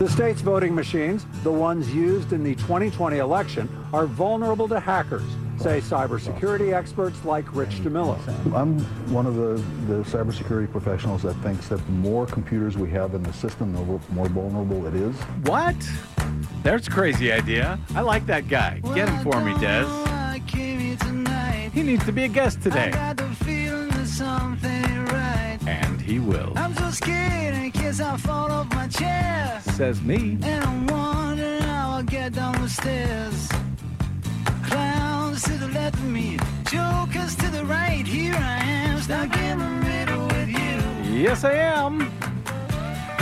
The state's voting machines, the ones used in the 2020 election, are vulnerable to hackers, say cybersecurity experts like Rich DeMillo. I'm one of the, the cybersecurity professionals that thinks that the more computers we have in the system, the more vulnerable it is. What? That's a crazy idea. I like that guy. Get him for me, Des. He needs to be a guest today. He will. I'm so scared in case I fall off my chair. Says me. And I'm wondering how I'll get down the stairs. Clowns to the left of me, jokers to the right. Here I am, stuck in the middle with you. Yes, I am.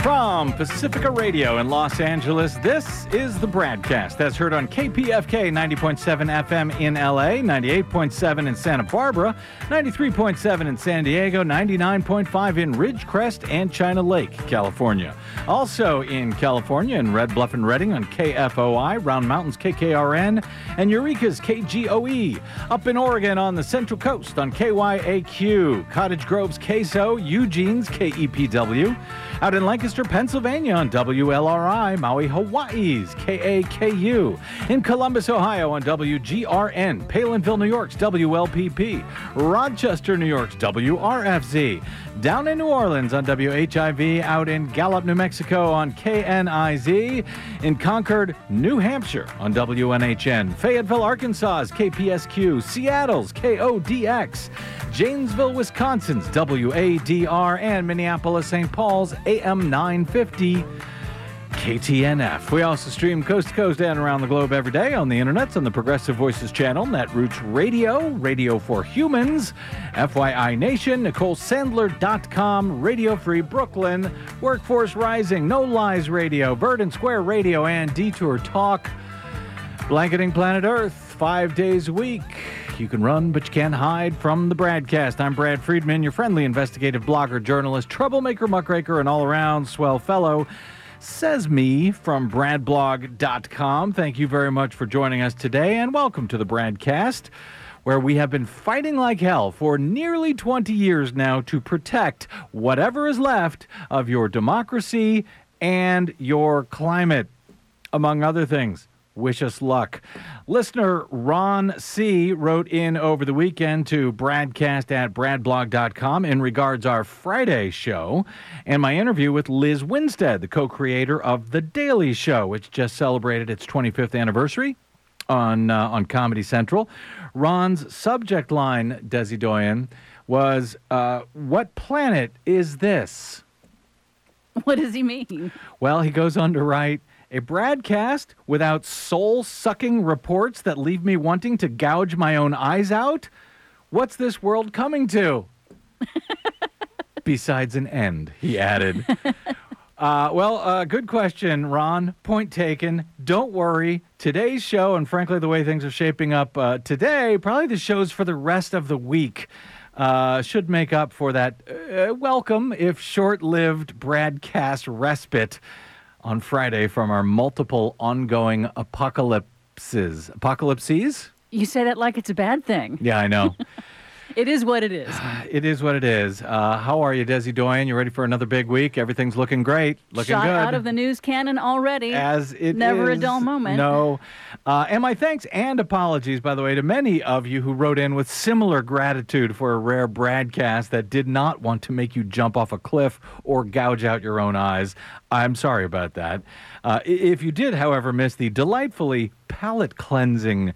From Pacifica Radio in Los Angeles, this is the BradCast that's heard on KPFK 90.7 FM in LA, 98.7 in Santa Barbara, 93.7 in San Diego, 99.5 in Ridgecrest and China Lake, California. Also in California in Red Bluff and Redding on KFOI, Round Mountains KKRN, and Eureka's KGOE. Up in Oregon on the Central Coast on KYAQ, Cottage Grove's KSO, Eugene's KEPW. Out in Lancaster, Pennsylvania on WLRI, Maui, Hawaii's KAKU. In Columbus, Ohio on WGRN, Palenville, New York's WLPP. Rochester, New York's WRFZ. Down in New Orleans on WHIV. Out in Gallup, New Mexico on KNIZ. In Concord, New Hampshire on WNHN. Fayetteville, Arkansas's KPSQ. Seattle's KODX. Janesville, Wisconsin's WADR, and Minneapolis, St. Paul's AM 950. KTNF. We also stream coast to coast and around the globe every day on the internets on the Progressive Voices channel, Netroots Radio, Radio for Humans, FYI Nation, NicoleSandler.com, Radio Free Brooklyn, Workforce Rising, No Lies Radio, Verdant Square Radio, and Detour Talk. Blanketing Planet Earth, five days a week. You can run, but you can't hide from the BradCast. I'm Brad Friedman, your friendly investigative blogger, journalist, troublemaker, muckraker, and all around swell fellow. Says me from bradblog.com. Thank you very much for joining us today, and welcome to the BradCast, where we have been fighting like hell for nearly 20 years now to protect whatever is left of your democracy and your climate, among other things. Wish us luck. Listener Ron C. wrote in over the weekend to bradcast at bradblog.com in regards our Friday show and my interview with Liz Winstead, the co-creator of The Daily Show, which just celebrated its 25th anniversary on, uh, on Comedy Central. Ron's subject line, Desi Doyen, was, uh, what planet is this? What does he mean? Well, he goes on to write, a broadcast without soul sucking reports that leave me wanting to gouge my own eyes out? What's this world coming to? Besides an end, he added. Uh, well, uh, good question, Ron. Point taken. Don't worry. Today's show, and frankly, the way things are shaping up uh, today, probably the shows for the rest of the week. Uh, should make up for that uh, welcome, if short lived, broadcast respite on Friday from our multiple ongoing apocalypses. Apocalypses? You say that like it's a bad thing. Yeah, I know. It is what it is. it is what it is. Uh, how are you, Desi Doyen? You ready for another big week? Everything's looking great. Looking Shot good. out of the news cannon already. As it Never is. a dull moment. No. Uh, and my thanks and apologies, by the way, to many of you who wrote in with similar gratitude for a rare broadcast that did not want to make you jump off a cliff or gouge out your own eyes. I'm sorry about that. Uh, if you did, however, miss the delightfully palate cleansing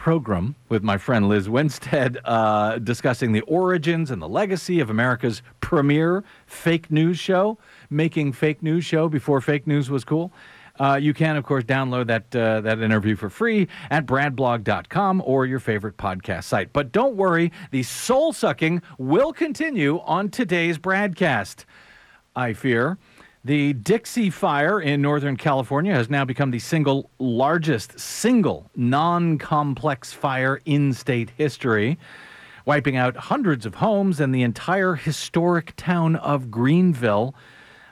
program with my friend Liz Winstead uh, discussing the origins and the legacy of America's premier fake news show, making fake news show before fake news was cool. Uh, you can, of course, download that uh, that interview for free at bradblog.com or your favorite podcast site. But don't worry, the soul sucking will continue on today's broadcast. I fear. The Dixie Fire in Northern California has now become the single largest single non complex fire in state history, wiping out hundreds of homes and the entire historic town of Greenville.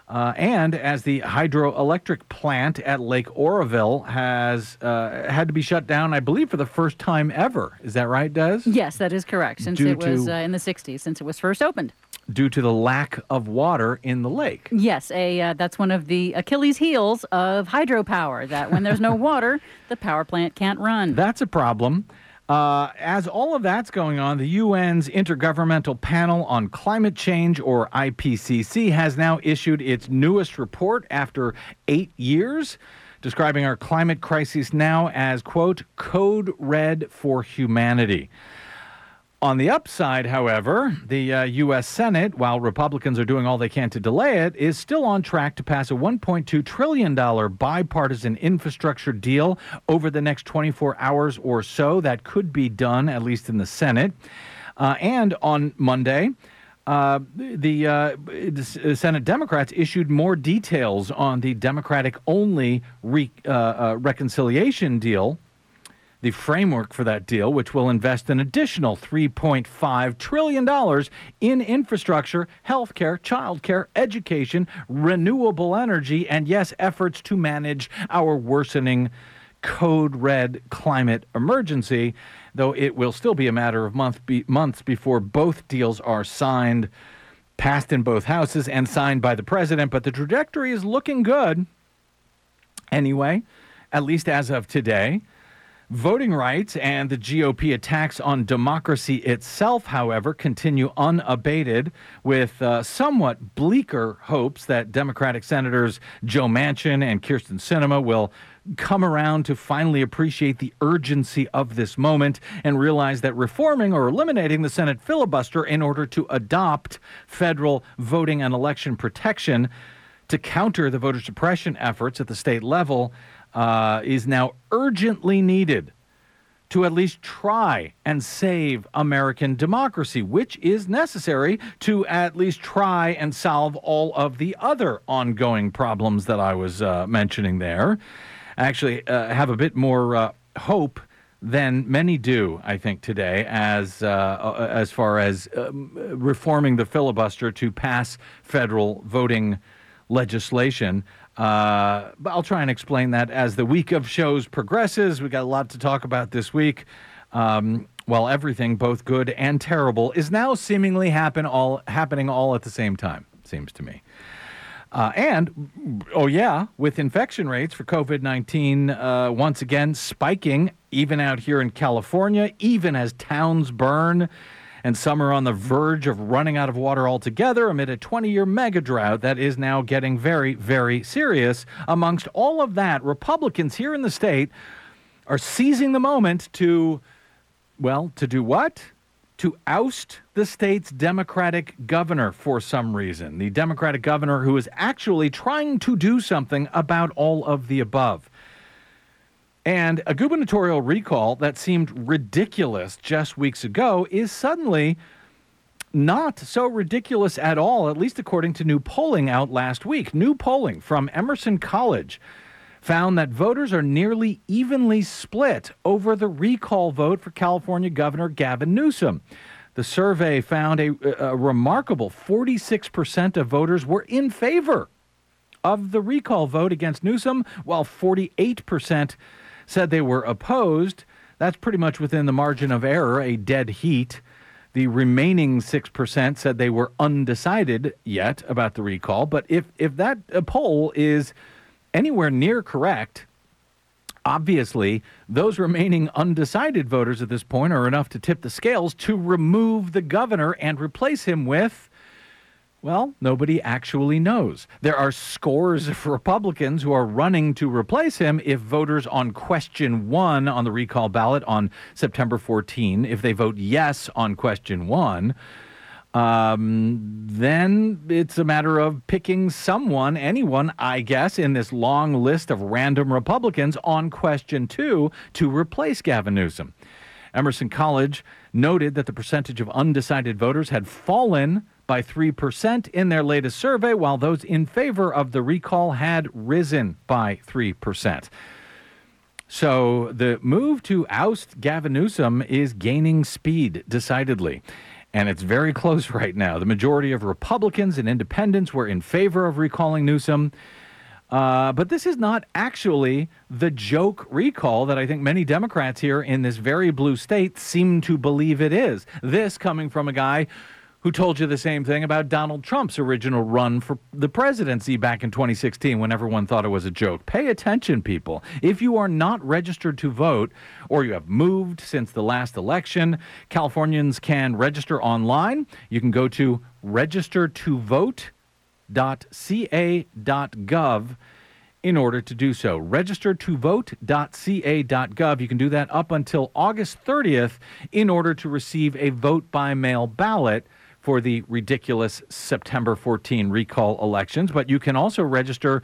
Uh, and as the hydroelectric plant at Lake Oroville has uh, had to be shut down, I believe, for the first time ever. Is that right, Des? Yes, that is correct. Since Due it was to- uh, in the 60s, since it was first opened. Due to the lack of water in the lake. Yes, a uh, that's one of the Achilles' heels of hydropower. That when there's no water, the power plant can't run. That's a problem. Uh, as all of that's going on, the UN's Intergovernmental Panel on Climate Change, or IPCC, has now issued its newest report after eight years, describing our climate crisis now as, quote, code red for humanity. On the upside, however, the uh, U.S. Senate, while Republicans are doing all they can to delay it, is still on track to pass a $1.2 trillion bipartisan infrastructure deal over the next 24 hours or so. That could be done, at least in the Senate. Uh, and on Monday, uh, the, uh, the Senate Democrats issued more details on the Democratic only re- uh, uh, reconciliation deal the framework for that deal, which will invest an additional $3.5 trillion in infrastructure, healthcare, childcare, education, renewable energy, and yes, efforts to manage our worsening code red climate emergency, though it will still be a matter of month be- months before both deals are signed, passed in both houses, and signed by the president. But the trajectory is looking good anyway, at least as of today. Voting rights and the GOP attacks on democracy itself, however, continue unabated, with uh, somewhat bleaker hopes that Democratic Senators Joe Manchin and Kyrsten Sinema will come around to finally appreciate the urgency of this moment and realize that reforming or eliminating the Senate filibuster in order to adopt federal voting and election protection to counter the voter suppression efforts at the state level uh, is now urgently needed to at least try and save American democracy, which is necessary to at least try and solve all of the other ongoing problems that I was uh, mentioning there. Actually, uh, have a bit more uh, hope than many do, I think, today, as uh, uh, as far as um, reforming the filibuster to pass federal voting legislation. Uh, but I'll try and explain that as the week of shows progresses. We got a lot to talk about this week. Um, while everything, both good and terrible, is now seemingly happen all happening all at the same time. Seems to me. Uh, and, oh, yeah, with infection rates for COVID 19 uh, once again spiking, even out here in California, even as towns burn and some are on the verge of running out of water altogether amid a 20 year mega drought that is now getting very, very serious. Amongst all of that, Republicans here in the state are seizing the moment to, well, to do what? To oust the state's Democratic governor for some reason. The Democratic governor who is actually trying to do something about all of the above. And a gubernatorial recall that seemed ridiculous just weeks ago is suddenly not so ridiculous at all, at least according to new polling out last week. New polling from Emerson College found that voters are nearly evenly split over the recall vote for California Governor Gavin Newsom. The survey found a, a remarkable 46% of voters were in favor of the recall vote against Newsom, while 48% said they were opposed. That's pretty much within the margin of error, a dead heat. The remaining 6% said they were undecided yet about the recall. But if, if that uh, poll is anywhere near correct, obviously those remaining undecided voters at this point are enough to tip the scales to remove the governor and replace him with well, nobody actually knows. There are scores of Republicans who are running to replace him if voters on question one on the recall ballot on September 14, if they vote yes on question one, um, then it's a matter of picking someone, anyone, I guess, in this long list of random Republicans on question two to replace Gavin Newsom. Emerson College noted that the percentage of undecided voters had fallen by 3% in their latest survey, while those in favor of the recall had risen by 3%. So the move to oust Gavin Newsom is gaining speed decidedly. And it's very close right now. The majority of Republicans and independents were in favor of recalling Newsom. Uh, but this is not actually the joke recall that I think many Democrats here in this very blue state seem to believe it is. This coming from a guy who told you the same thing about Donald Trump's original run for the presidency back in 2016 when everyone thought it was a joke. Pay attention, people. If you are not registered to vote or you have moved since the last election, Californians can register online. You can go to register to vote vote.ca.gov in order to do so. Register to vote.ca.gov. You can do that up until August 30th in order to receive a vote by mail ballot for the ridiculous September 14 recall elections. But you can also register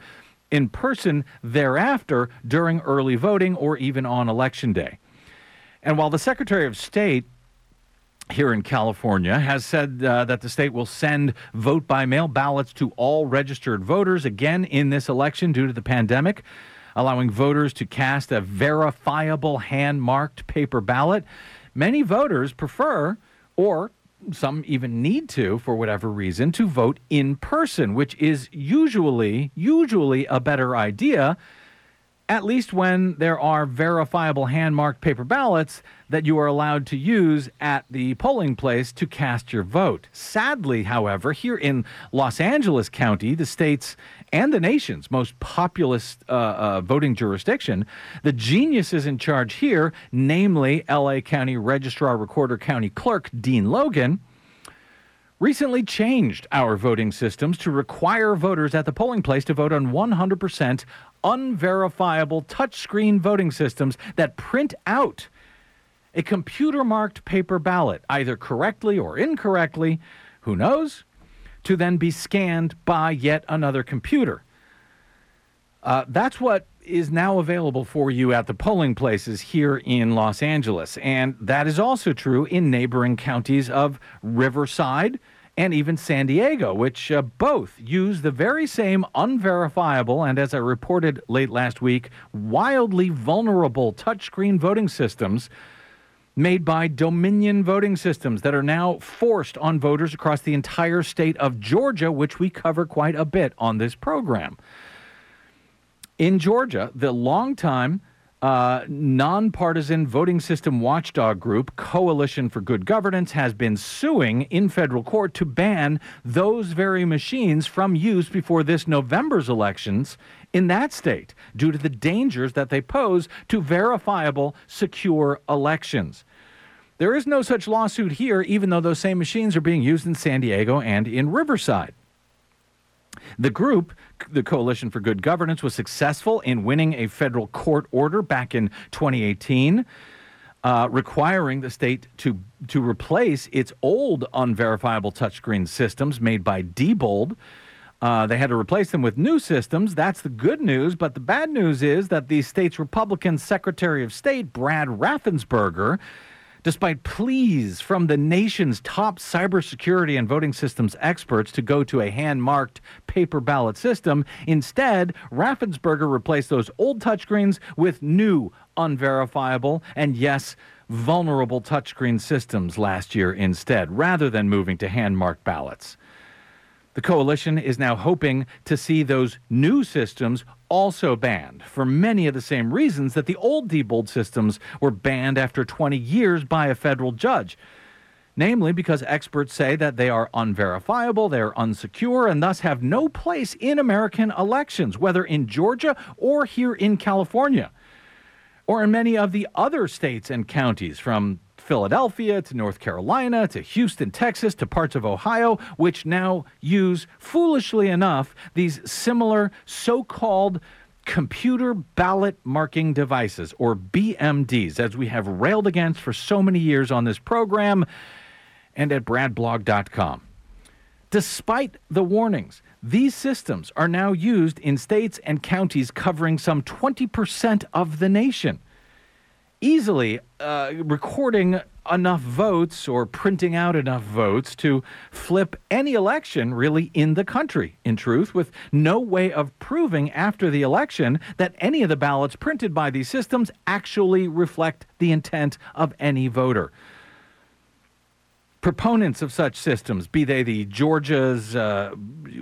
in person thereafter during early voting or even on election day. And while the Secretary of State here in California has said uh, that the state will send vote by mail ballots to all registered voters again in this election due to the pandemic, allowing voters to cast a verifiable hand marked paper ballot. Many voters prefer, or some even need to, for whatever reason, to vote in person, which is usually, usually a better idea at least when there are verifiable hand marked paper ballots that you are allowed to use at the polling place to cast your vote. Sadly, however, here in Los Angeles County, the state's and the nation's most populous uh, uh, voting jurisdiction, the geniuses in charge here, namely LA County Registrar Recorder County Clerk Dean Logan, recently changed our voting systems to require voters at the polling place to vote on 100% unverifiable touchscreen voting systems that print out a computer marked paper ballot, either correctly or incorrectly, who knows, to then be scanned by yet another computer. Uh, that's what is now available for you at the polling places here in Los Angeles. And that is also true in neighboring counties of Riverside and even San Diego, which uh, both use the very same unverifiable and, as I reported late last week, wildly vulnerable touchscreen voting systems made by Dominion voting systems that are now forced on voters across the entire state of Georgia, which we cover quite a bit on this program. In Georgia, the longtime uh, nonpartisan voting system watchdog group Coalition for Good Governance has been suing in federal court to ban those very machines from use before this November's elections in that state due to the dangers that they pose to verifiable, secure elections. There is no such lawsuit here, even though those same machines are being used in San Diego and in Riverside. The group, the Coalition for Good Governance, was successful in winning a federal court order back in 2018. Uh, requiring the state to to replace its old unverifiable touchscreen systems made by Diebold. Uh, they had to replace them with new systems. That's the good news. But the bad news is that the state's Republican Secretary of State, Brad Raffensperger, despite pleas from the nation's top cybersecurity and voting systems experts to go to a hand marked paper ballot system. Instead, Raffensperger replaced those old touchscreens with new, unverifiable, and yes, vulnerable touchscreen systems last year instead, rather than moving to hand marked ballots. The coalition is now hoping to see those new systems also banned for many of the same reasons that the old Diebold systems were banned after 20 years by a federal judge. Namely, because experts say that they are unverifiable, they are unsecure, and thus have no place in American elections, whether in Georgia or here in California, or in many of the other states and counties, from Philadelphia to North Carolina to Houston, Texas to parts of Ohio, which now use, foolishly enough, these similar so called computer ballot marking devices, or BMDs, as we have railed against for so many years on this program and at bradblog.com. Despite the warnings, these systems are now used in states and counties covering some 20% of the nation easily uh, recording enough votes or printing out enough votes to flip any election really in the country, in truth, with no way of proving after the election that any of the ballots printed by these systems actually reflect the intent of any voter. Proponents of such systems, be they the Georgia's uh,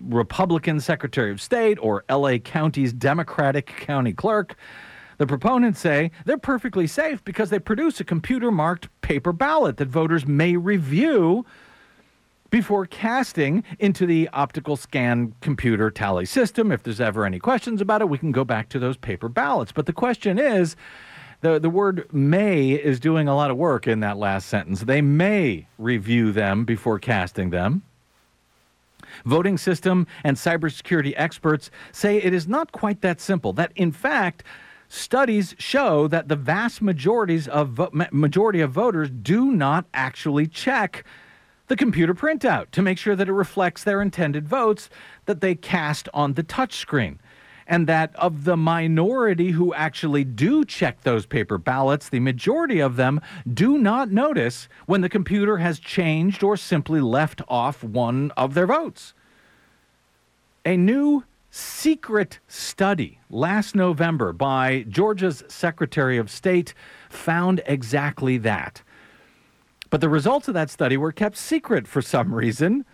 Republican Secretary of State or LA County's Democratic County Clerk, the proponents say they're perfectly safe because they produce a computer marked paper ballot that voters may review before casting into the optical scan computer tally system. If there's ever any questions about it, we can go back to those paper ballots. But the question is the, the word may is doing a lot of work in that last sentence. They may review them before casting them. Voting system and cybersecurity experts say it is not quite that simple. That, in fact, studies show that the vast majorities of majority of voters do not actually check the computer printout to make sure that it reflects their intended votes that they cast on the touchscreen. And that of the minority who actually do check those paper ballots, the majority of them do not notice when the computer has changed or simply left off one of their votes. A new secret study last November by Georgia's Secretary of State found exactly that. But the results of that study were kept secret for some reason.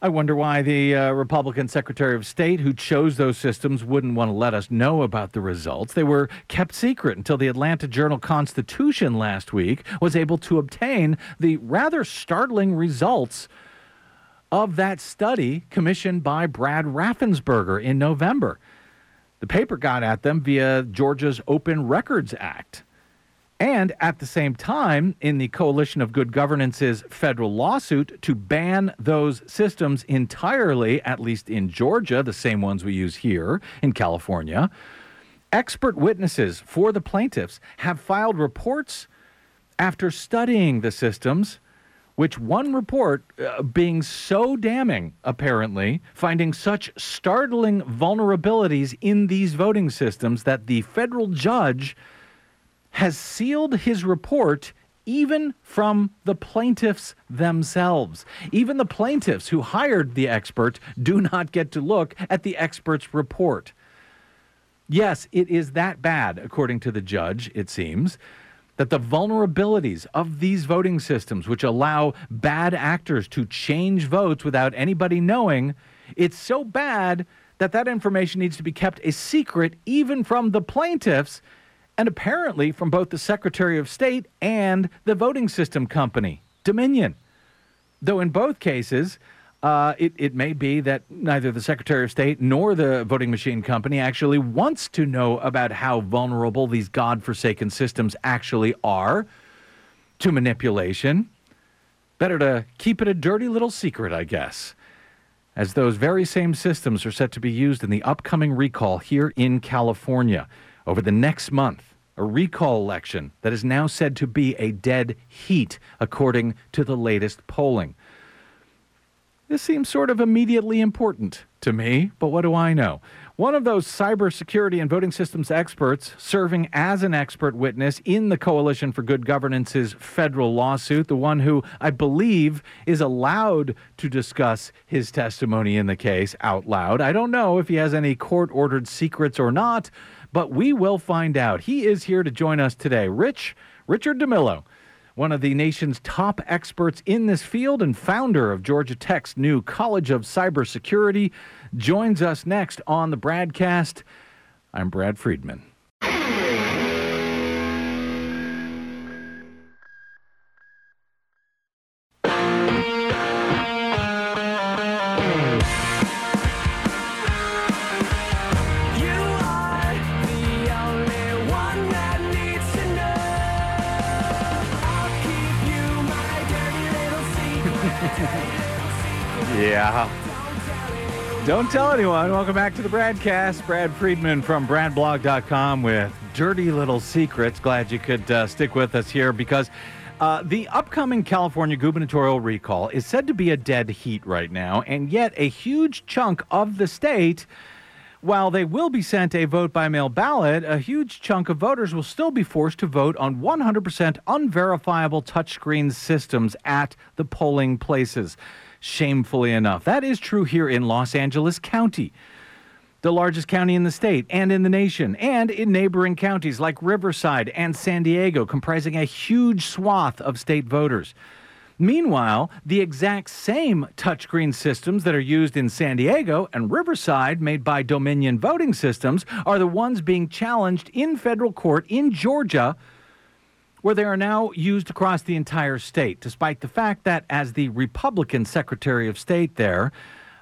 I wonder why the uh, Republican Secretary of State who chose those systems wouldn't want to let us know about the results. They were kept secret until the Atlanta Journal Constitution last week was able to obtain the rather startling results of that study commissioned by Brad Raffensperger in November. The paper got at them via Georgia's Open Records Act. And at the same time, in the Coalition of Good Governance's federal lawsuit to ban those systems entirely, at least in Georgia, the same ones we use here in California, expert witnesses for the plaintiffs have filed reports after studying the systems which one report uh, being so damning, apparently, finding such startling vulnerabilities in these voting systems that the federal judge has sealed his report even from the plaintiffs themselves. Even the plaintiffs who hired the expert do not get to look at the expert's report. Yes, it is that bad, according to the judge, it seems, that the vulnerabilities of these voting systems, which allow bad actors to change votes without anybody knowing, it's so bad that that information needs to be kept a secret even from the plaintiffs and apparently from both the Secretary of State and the voting system company, Dominion. Though in both cases, uh, it, it may be that neither the Secretary of State nor the voting machine company actually wants to know about how vulnerable these God-forsaken systems actually are to manipulation. Better to keep it a dirty little secret, I guess, as those very same systems are set to be used in the upcoming recall here in California over the next month, a recall election that is now said to be a dead heat, according to the latest polling. This seems sort of immediately important to me, but what do I know? One of those cybersecurity and voting systems experts serving as an expert witness in the Coalition for Good Governance's federal lawsuit, the one who I believe is allowed to discuss his testimony in the case out loud. I don't know if he has any court ordered secrets or not, but we will find out. He is here to join us today. Rich, Richard DeMillo, one of the nation's top experts in this field and founder of Georgia Tech's new College of Cybersecurity, joins us next on the BradCast. I'm Brad Friedman. Don't tell anyone. Welcome back to the BradCast. Brad Friedman from BradBlog.com with Dirty Little Secrets. Glad you could uh, stick with us here because uh, the upcoming California gubernatorial recall is said to be a dead heat right now, and yet a huge chunk of the state. While they will be sent a vote by mail ballot, a huge chunk of voters will still be forced to vote on 100% unverifiable touchscreen systems at the polling places. Shamefully enough, that is true here in Los Angeles County, the largest county in the state and in the nation, and in neighboring counties like Riverside and San Diego, comprising a huge swath of state voters. Meanwhile, the exact same touchscreen systems that are used in San Diego and Riverside, made by Dominion Voting Systems, are the ones being challenged in federal court in Georgia, where they are now used across the entire state, despite the fact that, as the Republican Secretary of State there,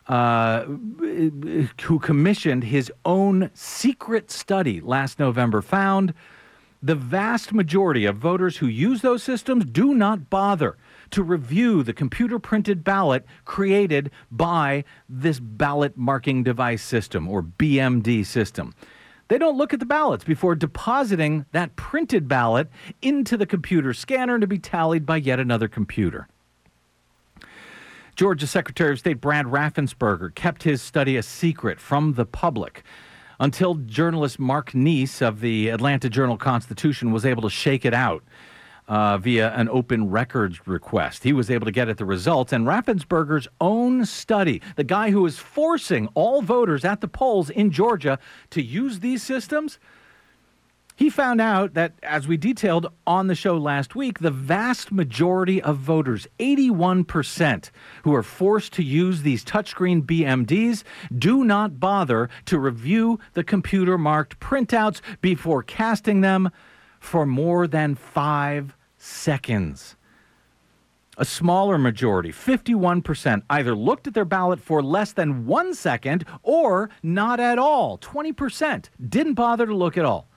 uh, who commissioned his own secret study last November, found the vast majority of voters who use those systems do not bother to review the computer printed ballot created by this ballot marking device system or BMD system. They don't look at the ballots before depositing that printed ballot into the computer scanner to be tallied by yet another computer. Georgia Secretary of State Brad Raffensperger kept his study a secret from the public until journalist Mark Niesse of the Atlanta Journal Constitution was able to shake it out uh, via an open records request. He was able to get at the results, and Raffensperger's own study, the guy who is forcing all voters at the polls in Georgia to use these systems, he found out that, as we detailed on the show last week, the vast majority of voters, 81%, who are forced to use these touchscreen BMDs, do not bother to review the computer marked printouts before casting them for more than five seconds. A smaller majority, 51%, either looked at their ballot for less than one second or not at all. 20% didn't bother to look at all.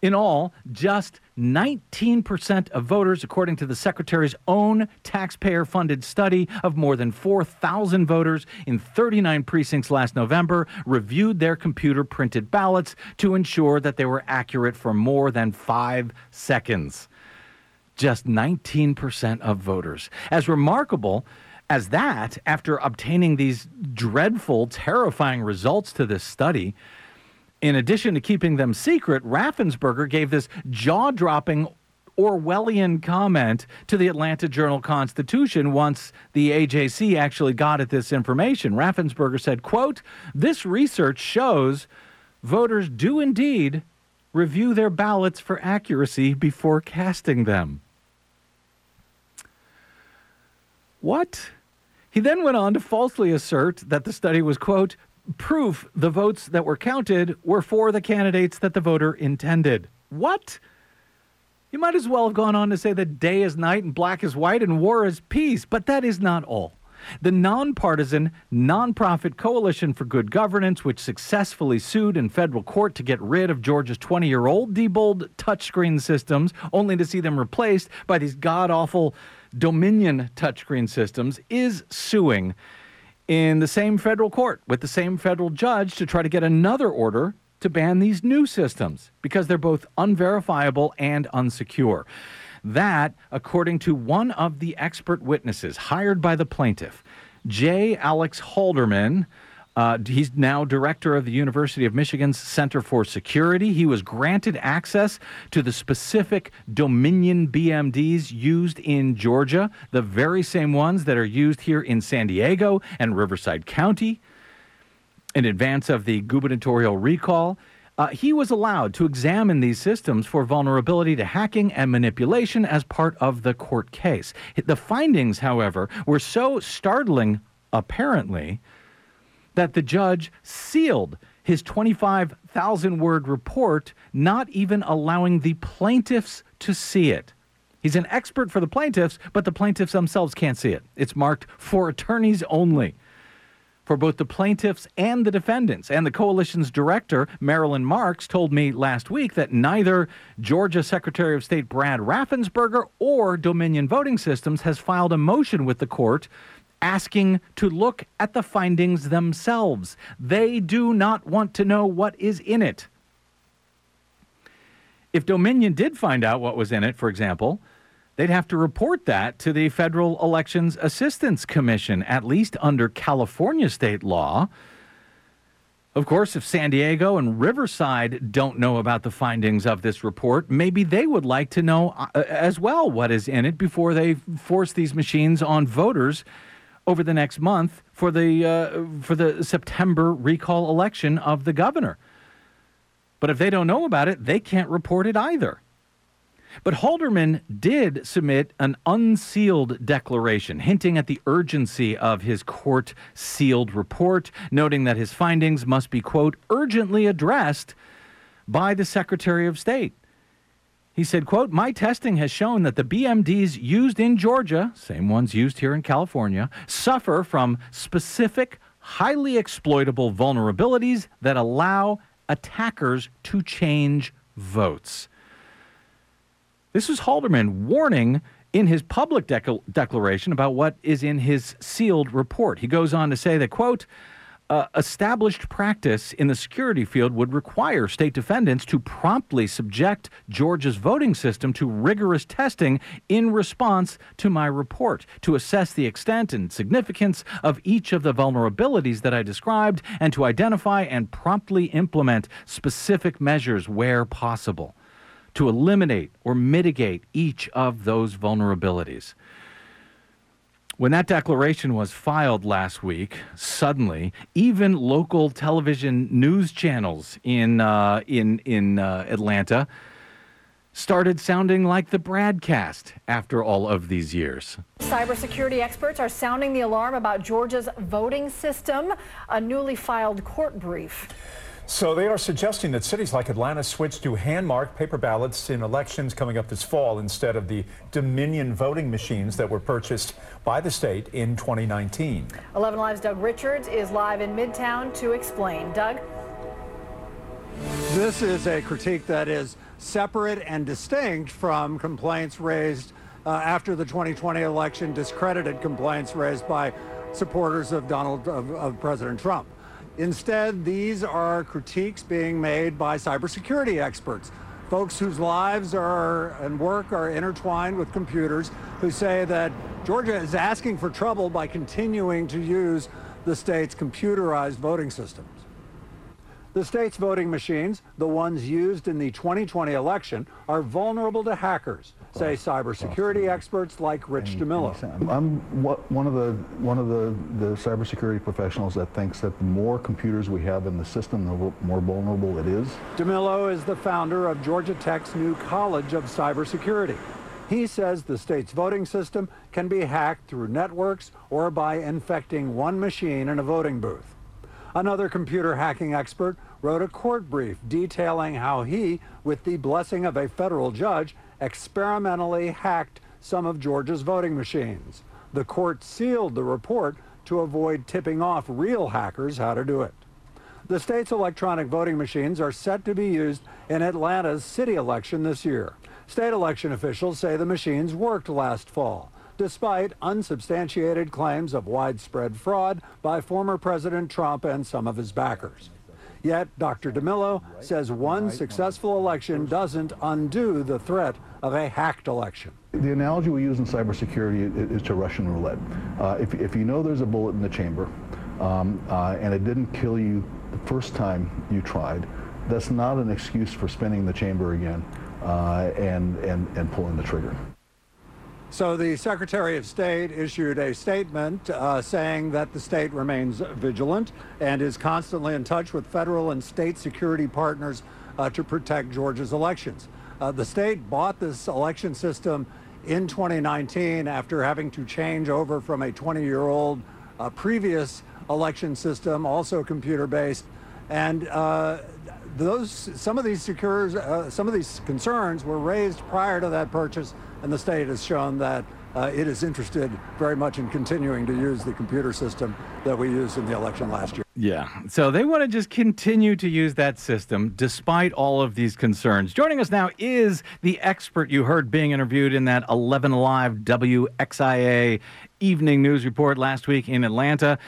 In all, just 19% of voters, according to the Secretary's own taxpayer funded study of more than 4,000 voters in 39 precincts last November, reviewed their computer printed ballots to ensure that they were accurate for more than five seconds. Just 19% of voters. As remarkable as that, after obtaining these dreadful, terrifying results to this study, in addition to keeping them secret, Raffensperger gave this jaw dropping Orwellian comment to the Atlanta Journal Constitution once the AJC actually got at this information. Raffensperger said, quote, this research shows voters do indeed review their ballots for accuracy before casting them. What? He then went on to falsely assert that the study was, quote, proof the votes that were counted were for the candidates that the voter intended. What? You might as well have gone on to say that day is night and black is white and war is peace, but that is not all. The nonpartisan, nonprofit Coalition for Good Governance, which successfully sued in federal court to get rid of Georgia's 20 year old Diebold touchscreen systems, only to see them replaced by these god awful Dominion touchscreen systems, is suing in the same federal court with the same federal judge to try to get another order to ban these new systems because they're both unverifiable and unsecure. That, according to one of the expert witnesses hired by the plaintiff, J. Alex Halderman, uh, he's now director of the University of Michigan's Center for Security. He was granted access to the specific Dominion BMDs used in Georgia, the very same ones that are used here in San Diego and Riverside County in advance of the gubernatorial recall. Uh, he was allowed to examine these systems for vulnerability to hacking and manipulation as part of the court case. The findings, however, were so startling, apparently, that the judge sealed his 25,000 word report, not even allowing the plaintiffs to see it. He's an expert for the plaintiffs, but the plaintiffs themselves can't see it. It's marked for attorneys only. For both the plaintiffs and the defendants. And the coalition's director, Marilyn Marks, told me last week that neither Georgia Secretary of State Brad Raffensperger or Dominion Voting Systems has filed a motion with the court asking to look at the findings themselves. They do not want to know what is in it. If Dominion did find out what was in it, for example, they'd have to report that to the Federal Elections Assistance Commission, at least under California state law. Of course, if San Diego and Riverside don't know about the findings of this report, maybe they would like to know uh, as well what is in it before they force these machines on voters over the next month for the uh, for the September recall election of the governor. But if they don't know about it, they can't report it either. But Halderman did submit an unsealed declaration, hinting at the urgency of his court sealed report, noting that his findings must be, quote, urgently addressed by the Secretary of State. He said, quote, My testing has shown that the BMDs used in Georgia, same ones used here in California, suffer from specific, highly exploitable vulnerabilities that allow attackers to change votes. This is Halderman warning in his public declaration about what is in his sealed report. He goes on to say that, quote, uh, established practice in the security field would require state defendants to promptly subject Georgia's voting system to rigorous testing in response to my report to assess the extent and significance of each of the vulnerabilities that I described and to identify and promptly implement specific measures where possible to eliminate or mitigate each of those vulnerabilities. When that declaration was filed last week, suddenly, even local television news channels in uh, in in uh, Atlanta started sounding like the BradCast after all of these years. Cybersecurity experts are sounding the alarm about Georgia's voting system, a newly filed court brief. So they are suggesting that cities like Atlanta switch to hand-marked paper ballots in elections coming up this fall instead of the Dominion voting machines that were purchased by the state in 2019. 11Alive's Doug Richards is live in Midtown to explain. Doug? This is a critique that is separate and distinct from complaints raised uh, after the 2020 election, discredited complaints raised by supporters of Donald of, of President Trump. Instead, these are critiques being made by cybersecurity experts, folks whose lives are and work are intertwined with computers, who say that Georgia is asking for trouble by continuing to use the state's computerized voting systems. The state's voting machines, the ones used in the 2020 election, are vulnerable to hackers, say cybersecurity experts like Rich DeMillo. I'm- I'm one of the one of the, the cybersecurity professionals that thinks that the more computers we have in the system, the more vulnerable it is. DeMillo is the founder of Georgia Tech's new College of Cybersecurity. He says the state's voting system can be hacked through networks or by infecting one machine in a voting booth. Another computer hacking expert wrote a court brief detailing how he, with the blessing of a federal judge, experimentally hacked some of Georgia's voting machines. The court sealed the report to avoid tipping off real hackers how to do it. The state's electronic voting machines are set to be used in Atlanta's city election this year. State election officials say the machines worked last fall, despite unsubstantiated claims of widespread fraud by former President Trump and some of his backers. Yet, Dr. DeMillo says one successful election doesn't undo the threat of a hacked election. The analogy we use in cybersecurity is to Russian roulette. Uh, if, if you know there's a bullet in the chamber um, uh, and it didn't kill you the first time you tried, that's not an excuse for spinning the chamber again uh, and, and, and pulling the trigger. So the Secretary of State issued a statement uh, saying that the state remains vigilant and is constantly in touch with federal and state security partners uh, to protect Georgia's elections. Uh, the state bought this election system in 2019 after having to change over from a 20-year-old uh, previous election system, also computer-based, and uh, those some of these secures uh, some of these concerns were raised prior to that purchase, and the state has shown that uh, it is interested very much in continuing to use the computer system that we used in the election last year. Yeah. So they want to just continue to use that system despite all of these concerns. Joining us now is the expert you heard being interviewed in that 11Alive WXIA evening news report last week in Atlanta.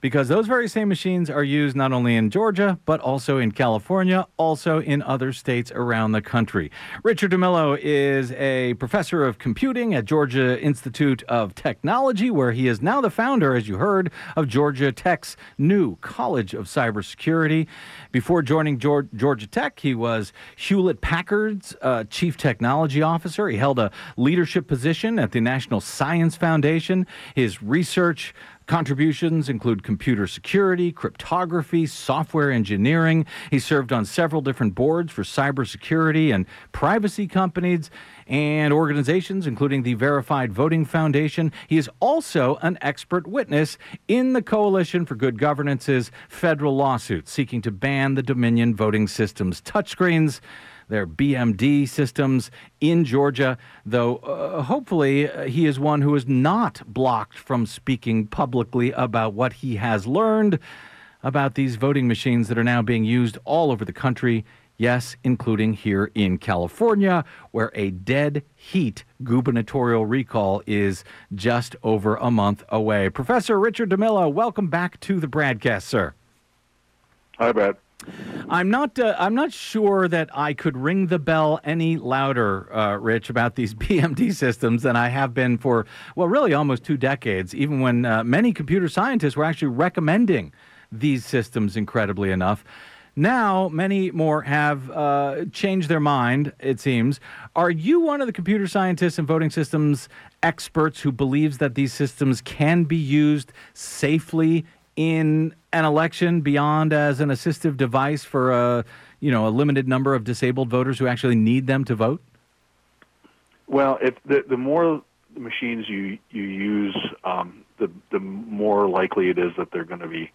Because those very same machines are used not only in Georgia, but also in California, also in other states around the country. Richard DeMillo is a professor of computing at Georgia Institute of Technology, where he is now the founder, as you heard, of Georgia Tech's new College of Cybersecurity. Before joining Georgia Tech, he was Hewlett Packard's uh, chief technology officer. He held a leadership position at the National Science Foundation. His research Contributions include computer security, cryptography, software engineering. He served on several different boards for cybersecurity and privacy companies and organizations, including the Verified Voting Foundation. He is also an expert witness in the Coalition for Good Governance's federal lawsuit seeking to ban the Dominion voting system's touchscreens their BMD systems in Georgia, though uh, hopefully uh, he is one who is not blocked from speaking publicly about what he has learned about these voting machines that are now being used all over the country. Yes, including here in California, where a dead heat gubernatorial recall is just over a month away. Professor Richard DeMillo, welcome back to the BradCast, sir. Hi, Brad. I'm not. Uh, I'm not sure that I could ring the bell any louder, uh, Rich, about these BMD systems than I have been for well, really almost two decades. Even when uh, many computer scientists were actually recommending these systems, incredibly enough. Now, many more have uh, changed their mind, it seems. Are you one of the computer scientists and voting systems experts who believes that these systems can be used safely in an election beyond as an assistive device for a, you know, a limited number of disabled voters who actually need them to vote? Well, if the, the more machines you you use, um, the the more likely it is that they're going to be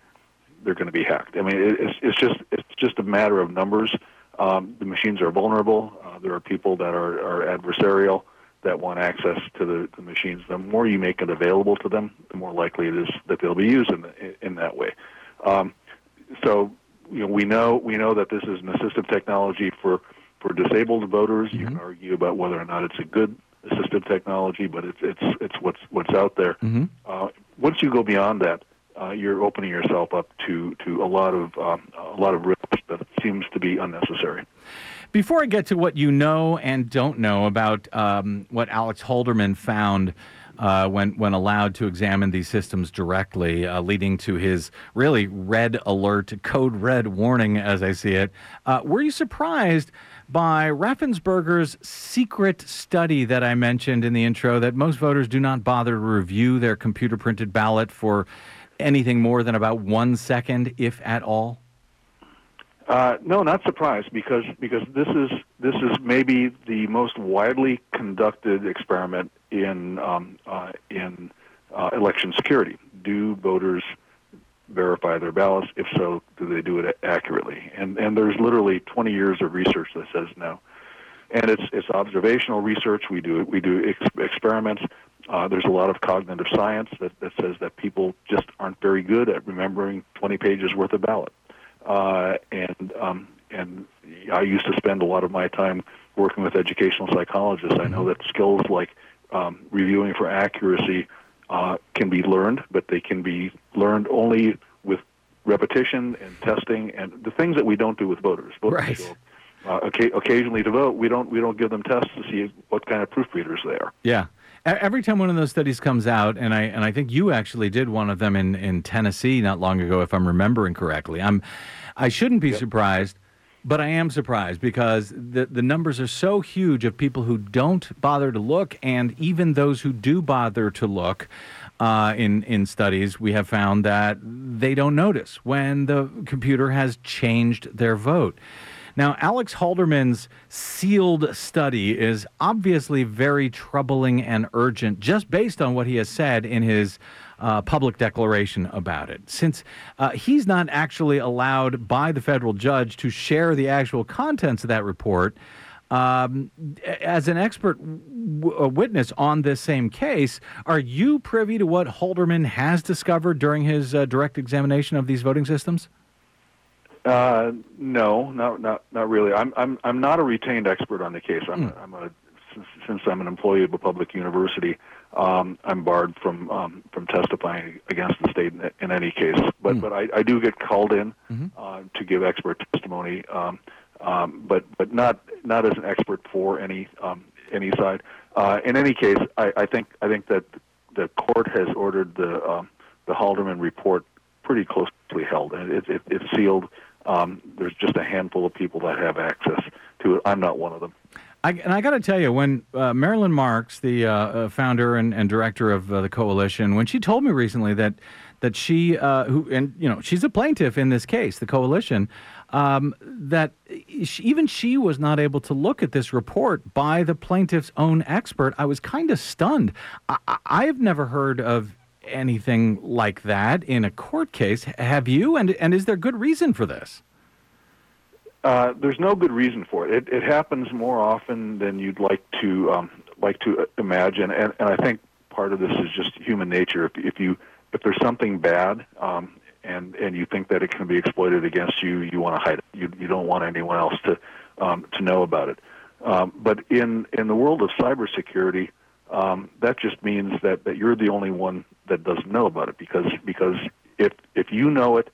they're going to be hacked. I mean, it, it's it's just it's just a matter of numbers. Um, the machines are vulnerable. Uh, there are people that are, are adversarial that want access to the, the machines. The more you make it available to them, the more likely it is that they'll be used in the, in that way. Um, so you know we know we know that this is an assistive technology for for disabled voters. You can argue about whether or not it's a good assistive technology, but it's it's it's what's what's out there. Uh, once you go beyond that, uh, you're opening yourself up to to a lot of um, a lot of risk that seems to be unnecessary. Before I get to what you know and don't know about um, what Alex Halderman found uh, when when allowed to examine these systems directly, uh, leading to his really red alert, code red warning, as I see it, uh, were you surprised? By Raffensperger's secret study that I mentioned in the intro, that most voters do not bother to review their computer printed ballot for anything more than about one second, if at all. Uh, no, not surprised because because this is this is maybe the most widely conducted experiment in um, uh, in uh, election security. Do voters verify their ballots? If so, do they do it accurately? And and there's literally 20 years of research that says no. And it's it's observational research. We do we do ex- experiments. Uh, there's a lot of cognitive science that, that says that people just aren't very good at remembering 20 pages worth of ballot. Uh, and um, and I used to spend a lot of my time working with educational psychologists. I know that skills like um, reviewing for accuracy uh, can be learned, but they can be learned only with repetition and testing and the things that we don't do with voters. Voters Right. show uh, occa- occasionally to vote. We don't we don't give them tests to see what kind of proofreaders they are. Yeah. Every time one of those studies comes out, and I and I think you actually did one of them in, in Tennessee not long ago, if I'm remembering correctly. I'm I shouldn't be surprised, but I am surprised because the the numbers are so huge of people who don't bother to look, and even those who do bother to look. Uh, in in studies, we have found that they don't notice when the computer has changed their vote. Now, Alex Halderman's sealed study is obviously very troubling and urgent, just based on what he has said in his uh, public declaration about it. Since uh, he's not actually allowed by the federal judge to share the actual contents of that report, um, as an expert w- witness on this same case, are you privy to what Halderman has discovered during his uh, direct examination of these voting systems? Uh, no, not not not really. I'm I'm I'm not a retained expert on the case. I'm I'm a since, since I'm an employee of a public university, um, I'm barred from um, from testifying against the state in, in any case. But but I, I do get called in uh, to give expert testimony. Um, um, but but not not as an expert for any um, any side. Uh, in any case, I, I think I think that the court has ordered the um, the Halderman report pretty closely held, and it, it, it's sealed. Um, there's just a handful of people that have access to it. I'm not one of them. I, and I got to tell you, when uh, Marilyn Marks, the uh, uh, founder and, and director of uh, the coalition, when she told me recently that that she, uh, who and you know, she's a plaintiff in this case, the coalition, um, that she, even she was not able to look at this report by the plaintiff's own expert. I was kind of stunned. I, I- I've never heard of anything like that in a court case. Have you? And and is there good reason for this? Uh, there's no good reason for it. it. It happens more often than you'd like to um, like to imagine, and, and I think part of this is just human nature. If, if you if there's something bad, um, and and you think that it can be exploited against you, you want to hide it. You you don't want anyone else to um, to know about it. Um, but in in the world of cybersecurity, um, that just means that, that you're the only one that doesn't know about it because because if if you know it,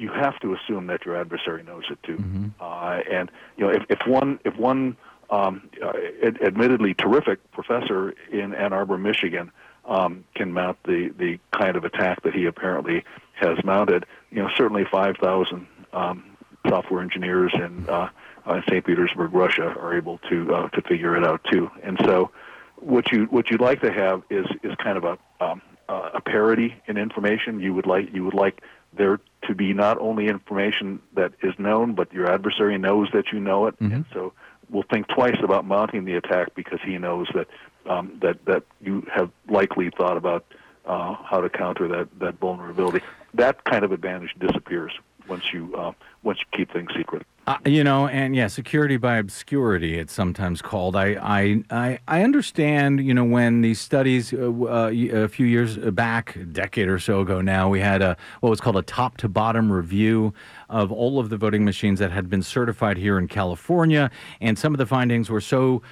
you have to assume that your adversary knows it too. Uh, and you know, if, if one if one um, uh, ad- admittedly terrific professor in Ann Arbor, Michigan, um, can mount the the kind of attack that he apparently has mounted, you know, certainly five thousand um, software engineers in uh, uh, St. Petersburg, Russia, are able to uh, to figure it out too. And so, what you what you'd like to have is is kind of a um, uh, a parity in information. You would like you would like there to be not only information that is known, but your adversary knows that you know it, and so will think twice about mounting the attack because he knows that um, that that you have likely thought about uh, how to counter that that vulnerability. That kind of advantage disappears once you uh, once you keep things secret. Uh, you know, and yeah, security by obscurity, it's sometimes called. I, I, I, I understand, you know, when these studies uh, uh, a few years back, a decade or so ago now, we had a what was called a top to bottom review of all of the voting machines that had been certified here in California. And some of the findings were so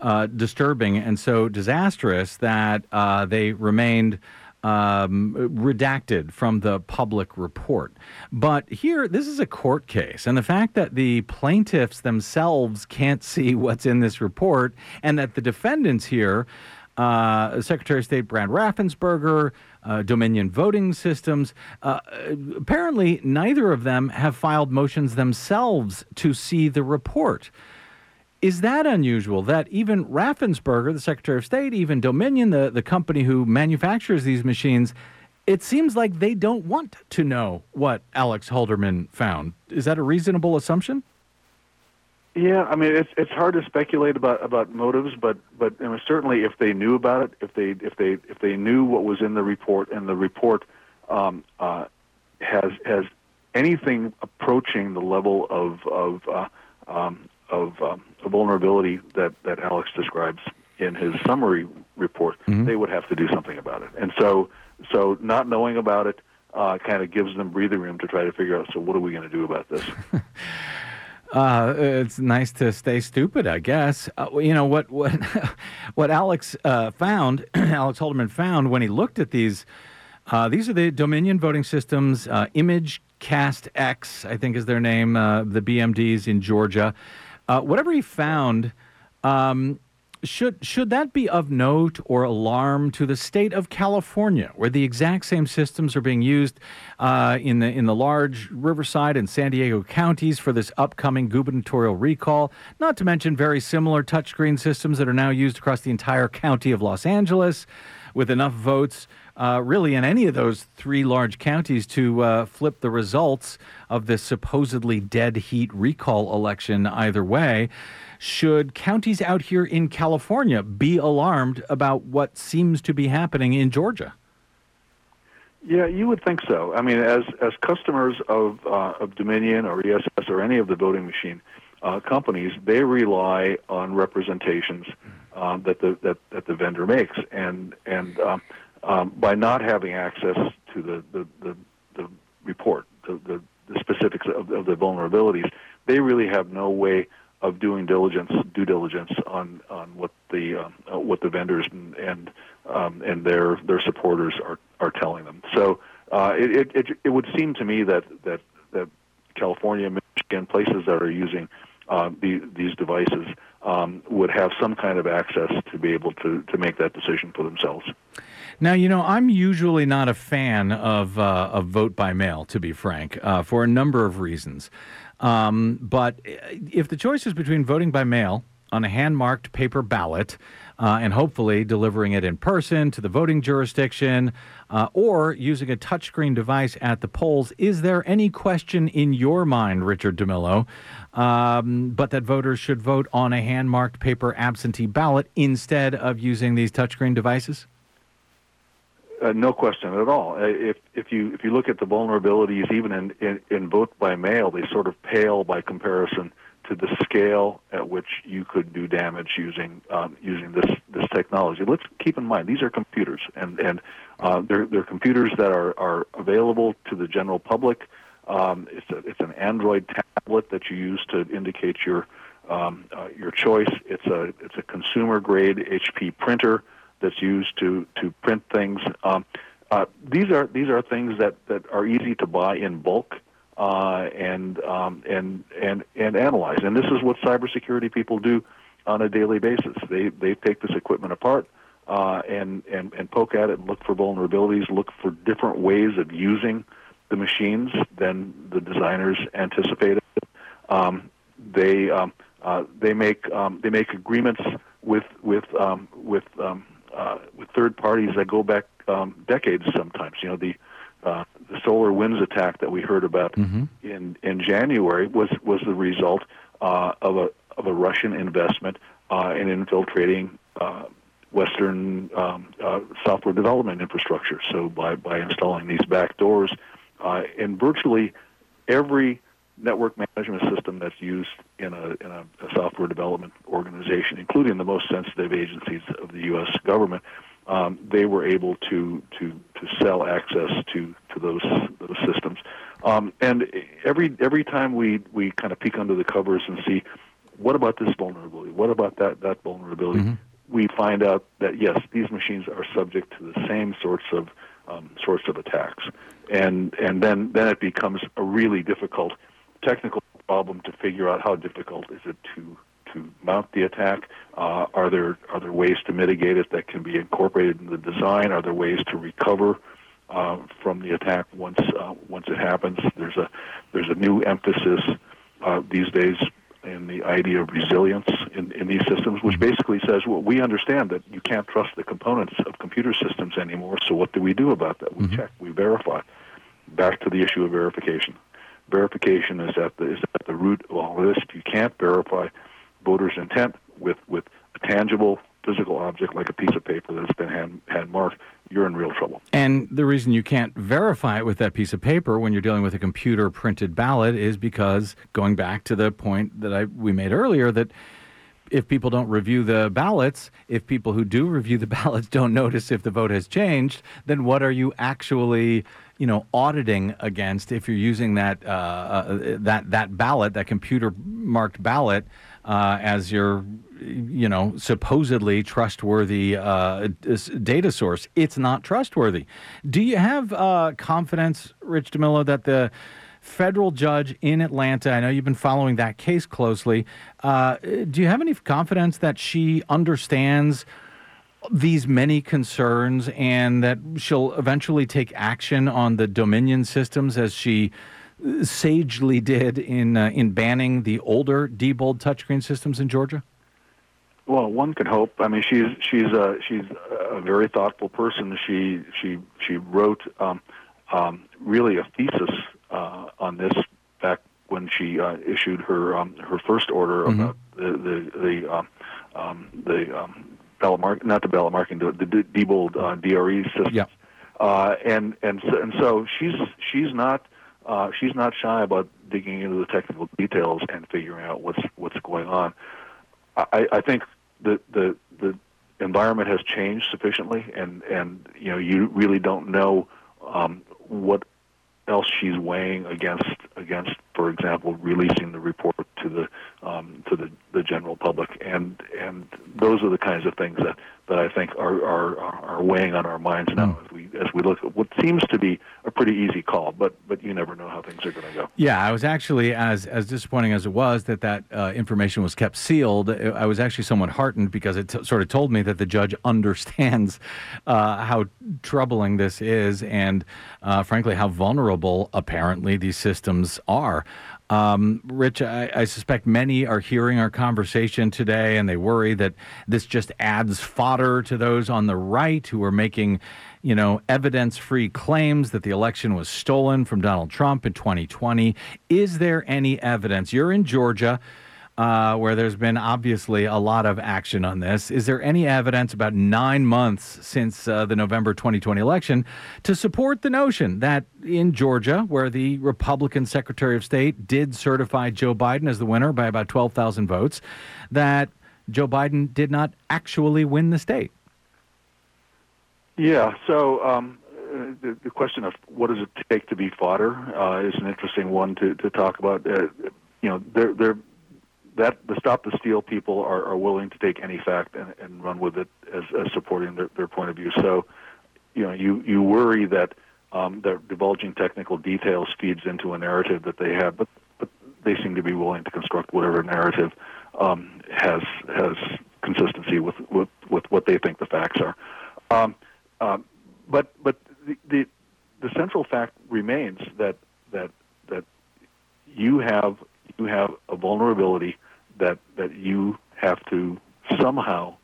uh, disturbing and so disastrous that uh, they remained um, redacted from the public report. But here, this is a court case, and the fact that the plaintiffs themselves can't see what's in this report, and that the defendants here, uh, Secretary of State Brad Raffensperger, uh, Dominion Voting Systems, uh, apparently neither of them have filed motions themselves to see the report. Is that unusual that even Raffensperger, the Secretary of State, even Dominion, the, the company who manufactures these machines, it seems like they don't want to know what Alex Halderman found. Is that a reasonable assumption? Yeah, I mean it's it's hard to speculate about about motives, but but I mean, certainly if they knew about it, if they if they if they knew what was in the report, and the report um, uh, has has anything approaching the level of of uh, um, of um, vulnerability that that Alex describes in his summary report, they would have to do something about it. And so so not knowing about it uh, kind of gives them breathing room to try to figure out. So what are we going to do about this? Uh, it's nice to stay stupid, I guess. Uh, you know what? What? what Alex uh, found, Alex Halderman found when he looked at these. Uh, these are the Dominion voting systems. Uh, Image Cast X, I think, is their name. Uh, the BMDs in Georgia. Uh, whatever he found. Um, should should that be of note or alarm to the state of California, where the exact same systems are being used uh, in the in the large Riverside and San Diego counties for this upcoming gubernatorial recall? Not to mention very similar touchscreen systems that are now used across the entire county of Los Angeles, with enough votes. Uh, really, in any of those three large counties to uh, flip the results of this supposedly dead heat recall election either way. Should counties out here in California be alarmed about what seems to be happening in Georgia? Yeah, you would think so. I mean, as as customers of uh, of Dominion or ESS or any of the voting machine uh, companies, they rely on representations um, that the that, that the vendor makes, and and um, um, by not having access to the the, the, the report, the, the, the specifics of, of the vulnerabilities, they really have no way of doing diligence, due diligence on on what the uh, what the vendors and and, um, and their their supporters are are telling them. So uh, it, it it it would seem to me that that that California, Michigan, places that are using uh, the, these devices um, would have some kind of access to be able to to make that decision for themselves. Now, you know, I'm usually not a fan of uh, vote by mail, to be frank, uh, for a number of reasons. Um, but if the choice is between voting by mail on a hand marked paper ballot uh, and hopefully delivering it in person to the voting jurisdiction uh, or using a touchscreen device at the polls. Is there any question in your mind, Richard DeMillo, um, but that voters should vote on a hand marked paper absentee ballot instead of using these touchscreen devices? Uh, no question at all. Uh, If if you if you look at the vulnerabilities, even in, in in by mail, they sort of pale by comparison to the scale at which you could do damage using um, using this this technology. Let's keep in mind these are computers, and and uh, they're they're computers that are are available to the general public. Um, it's a, it's an Android tablet that you use to indicate your um, uh, your choice. It's a it's a consumer grade HP printer that's used to to print things. Um, uh, these are these are things that, that are easy to buy in bulk uh, and um, and and and analyze. And this is what cybersecurity people do on a daily basis. They they take this equipment apart uh, and and and poke at it and look for vulnerabilities, look for different ways of using the machines than the designers anticipated. Um, they um, uh, they make um, they make agreements with with um, with uh, with third parties that go back um, decades. Sometimes, you know, the uh, the SolarWinds attack that we heard about in in January was was the result uh, of a of a Russian investment uh, in infiltrating uh, Western um, uh, software development infrastructure. So by by installing these back doors uh, in virtually every network management system that's used in a in a, a software development organization, including the most sensitive agencies of the U.S. government, um, they were able to to to sell access to to those those systems. Um, and every every time we we kind of peek under the covers and see what about this vulnerability, what about that that vulnerability, we find out that yes, these machines are subject to the same sorts of um, sorts of attacks, and and then then it becomes a really difficult technical problem to figure out how difficult is it to to mount the attack. Uh, are there are there ways to mitigate it that can be incorporated in the design? Are there ways to recover uh, from the attack once uh, once it happens? There's a there's a new emphasis uh, these days in the idea of resilience in, in these systems, which basically says, well, we understand that you can't trust the components of computer systems anymore. So what do we do about that? We check, we verify. Back to the issue of verification. Verification is at the is at the root of all this. If you can't verify voters' intent with with a tangible physical object like a piece of paper that's been hand hand marked, you're in real trouble. And the reason you can't verify it with that piece of paper when you're dealing with a computer printed ballot is because going back to the point that I we made earlier that if people don't review the ballots, if people who do review the ballots don't notice if the vote has changed, then what are you actually, you know, auditing against if you're using that uh, uh, that that ballot, that computer marked ballot, uh, as your, you know, supposedly trustworthy uh, data source? It's not trustworthy. Do you have uh, confidence, Rich DeMillo, that the federal judge in Atlanta. I know you've been following that case closely. Uh, do you have any confidence that she understands these many concerns and that she'll eventually take action on the Dominion systems as she sagely did in uh, in banning the older Diebold touchscreen systems in Georgia? Well, one could hope. I mean, she's she's a she's a very thoughtful person. She she she wrote um, um, really a thesis uh, on this back when she uh, issued her um, her first order Mhm. about the the the um, um, the um, ballot mark not the ballot marking the the Diebold uh, DRE system. Yeah. Uh, and and so, and so she's she's not uh, she's not shy about digging into the technical details and figuring out what's what's going on. I, I think the the the environment has changed sufficiently, and and you know you really don't know um, what else she's weighing against against, for example, releasing the report to the um, to the, the general public, and and those are the kinds of things that, that I think are, are are weighing on our minds now as we as we look at what seems to be a pretty easy call, but but you never know how things are going to go. Yeah, I was actually as as disappointing as it was that that uh, information was kept sealed. uh, I was actually somewhat heartened because it t- sort of told me that the judge understands uh, how troubling this is, and uh, frankly, how vulnerable apparently these systems are. Um, Rich, I, I suspect many are hearing our conversation today and they worry that this just adds fodder to those on the right who are making, you know, evidence free claims that the election was stolen from Donald Trump in 2020. Is there any evidence? You're in Georgia uh, where there's been obviously a lot of action on this. Is there any evidence about nine months since uh, the November 2020 election to support the notion that in Georgia, where the Republican Secretary of State did certify Joe Biden as the winner by about 12,000 votes, that Joe Biden did not actually win the state? Yeah. So um, the, the question of what does it take to be fodder uh, is an interesting one to, to talk about. Uh, you know, they're, they're, that the stop the steal people are, are willing to take any fact and, and run with it as, as supporting their, their point of view. So, you know, you, you worry that um, that divulging technical details feeds into a narrative that they have, but, but they seem to be willing to construct whatever narrative um, has has consistency with, with, with what they think the facts are. Um, um, but but the, the the central fact remains that that that you have you have a vulnerability that that you have to somehow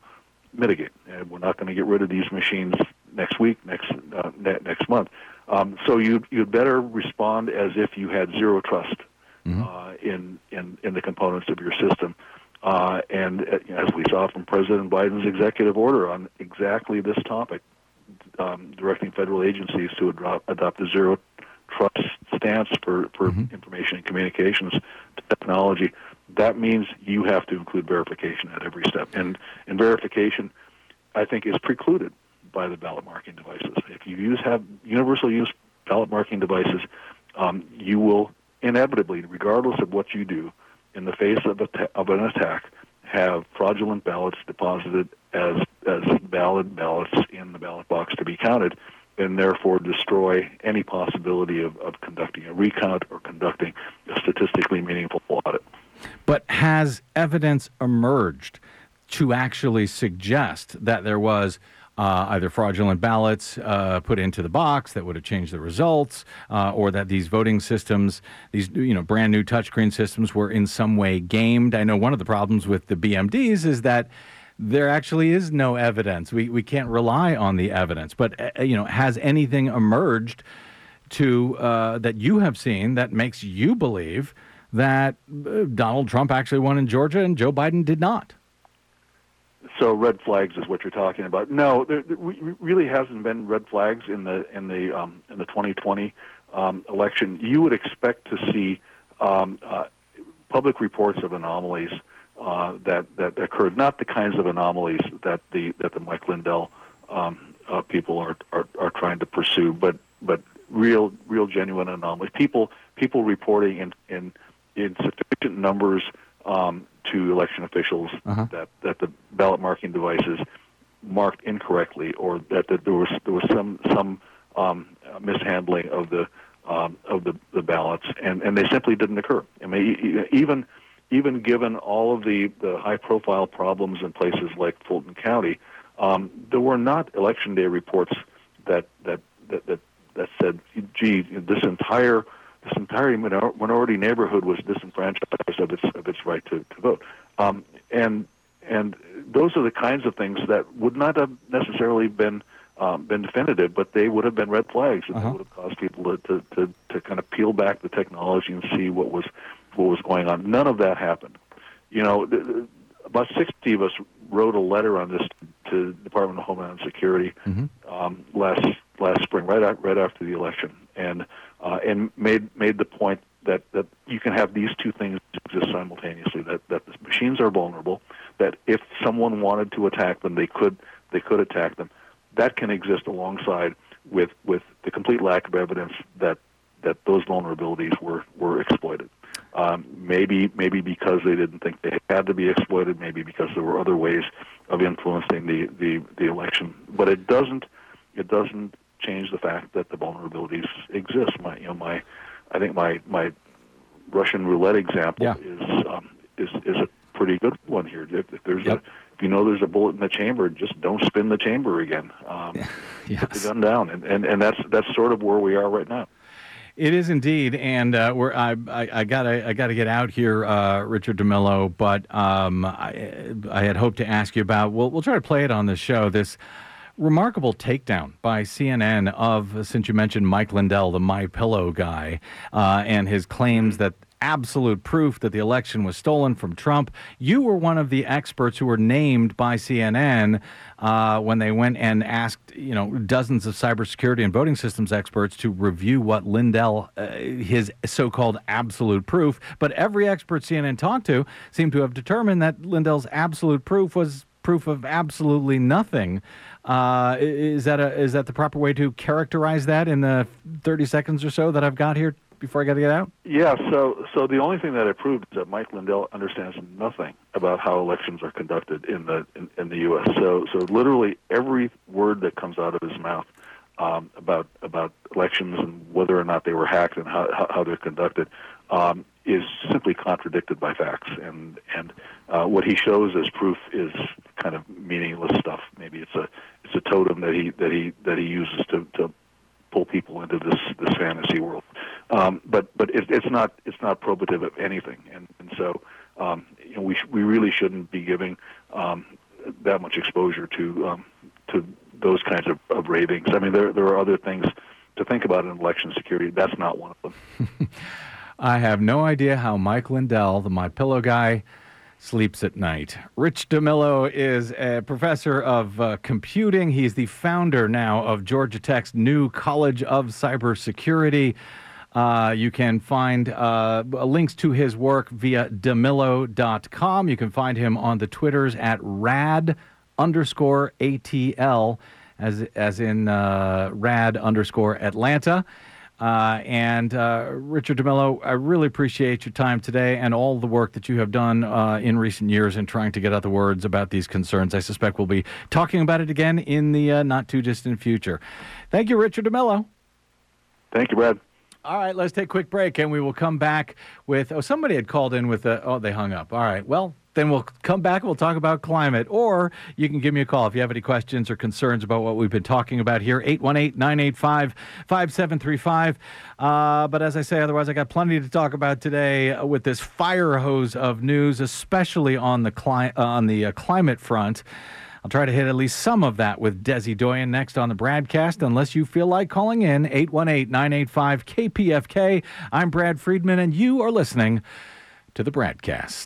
mitigate. And we're not going to get rid of these machines next week, next uh, ne- next month. Um, so you you'd better as if you had zero trust uh, in in in the components of your system. Uh, and uh, as we saw from President Biden's executive order on exactly this topic, um, directing federal agencies to adopt, adopt a zero trust stance for, for information and communications technology, that means you have to include verification at every step. And, and verification, I think, is precluded by the ballot marking devices. If you use have universal use ballot marking devices, um, you will inevitably, regardless of what you do, in the face of, a ta- of an attack, have fraudulent ballots deposited as as valid ballots in the ballot box to be counted, and therefore destroy any possibility of, of conducting a recount or conducting a statistically meaningful audit. But has evidence emerged to actually suggest that there was uh, either fraudulent ballots uh, put into the box that would have changed the results, uh, or that these voting systems, these you know brand new touchscreen systems, were in some way gamed? I know one of the problems with the BMDs is that there actually is no evidence. We we can't rely on the evidence. But uh, you know, has anything emerged to uh, that you have seen that makes you believe that uh, Donald Trump actually won in Georgia and Joe Biden did not? So red flags is what you're talking about. No, there, there really hasn't been red flags in the in the um, in the 2020 um, election. You would expect to see um, uh, public reports of anomalies uh, that that occurred, not the kinds of anomalies that the that the Mike Lindell um, uh, people are, are are trying to pursue, but but real real genuine anomalies. People people reporting in in in sufficient numbers um, to election officials Uh-huh. that that the ballot marking devices marked incorrectly, or that, that there was there was some some um, mishandling of the um, of the, the ballots, and, and they simply didn't occur. I mean, even even given all of the, the high profile problems in places like Fulton County, um, there were not election day reports that that that that, that said, "Gee, this entire this entire minority neighborhood was disenfranchised of its of its right to, to vote." Um, and and those are the kinds of things that would not have necessarily been um, been definitive, but they would have been red flags, and Uh-huh. they would have caused people to, to, to, to kind of peel back the technology and see what was what was going on. None of that happened. You know, th- th- about 60 of us wrote a letter on this to the Department of Homeland Security um, last last spring, right out, right after the election, and uh, and made made the point that, that you can have these two things exist simultaneously. That that the machines are vulnerable. That if someone wanted to attack them, they could they could attack them. That can exist alongside with with the complete lack of evidence that that those vulnerabilities were were exploited. Um, maybe maybe because they didn't think they had to be exploited. Maybe because there were other ways of influencing the, the, the election. But it doesn't it doesn't change the fact that the vulnerabilities exist. My you know my I think my my Russian roulette example Yeah. is um, is is a pretty good one here. If, if there's Yep. a if you know there's a bullet in the chamber, just don't spin the chamber again. Um, Put the gun down, and, and and that's that's sort of where we are right now. It is indeed, and uh, we're I, I, I gotta I gotta get out here, uh, Richard DeMillo. But um, I, I had hoped to ask you about. We'll we'll try to play it on the show. This remarkable takedown by CNN of since you mentioned Mike Lindell, the My Pillow guy, uh, and his claims that absolute proof that the election was stolen from Trump. You were one of the experts who were named by CNN uh, when they went and asked, you know, dozens of cybersecurity and voting systems experts to review what Lindell, uh, his so-called absolute proof. But every expert CNN talked to seemed to have determined that Lindell's absolute proof was proof of absolutely nothing. Uh, is that a is that the proper way to characterize that in the 30 seconds or so that I've got here before I got to get out? Yeah, so so the only thing that it proved is that Mike Lindell understands nothing about how elections are conducted in the in, in the U.S. So so literally every word that comes out of his mouth um, about about elections and whether or not they were hacked and how how, how they're conducted um, is simply contradicted by facts. And and uh, what he shows as proof is kind of meaningless stuff. Maybe it's a it's a totem that he that he that he uses to to pull people into this this fantasy world. Um, but but it, it's not it's not probative of anything, and and so um, you know we sh- we really shouldn't be giving um, that much exposure to um, to those kinds of, of ravings. I mean, there there are other things to think about in election security. That's not one of them. I have no idea how Mike Lindell, the My Pillow guy, sleeps at night. Rich DeMillo is a professor of uh, computing. He's the founder now of Georgia Tech's new College of Cybersecurity. Uh, you can find uh, links to his work via demillo.com. You can find him on the Twitters at rad underscore ATL, as, as in uh, rad underscore Atlanta. Uh, and uh, Richard DeMillo, I really appreciate your time today and all the work that you have done uh, in recent years in trying to get out the words about these concerns. I suspect we'll be talking about it again in the uh, not too distant future. Thank you, Richard DeMillo. Thank you, Brad. All right, let's take a quick break and we will come back with. Oh, somebody had called in with a. Oh, they hung up. All right. Well, then we'll come back and we'll talk about climate. Or you can give me a call if you have any questions or concerns about what we've been talking about here. 818 985 5735. Uh, But as I say, otherwise, I got plenty to talk about today uh, with this fire hose of news, especially on the, cli- uh, on the uh, climate front. I'll try to hit at least some of that with Desi Doyen next on the BradCast, unless you feel like calling in 818 985 KPFK. I'm Brad Friedman, and you are listening to the BradCast.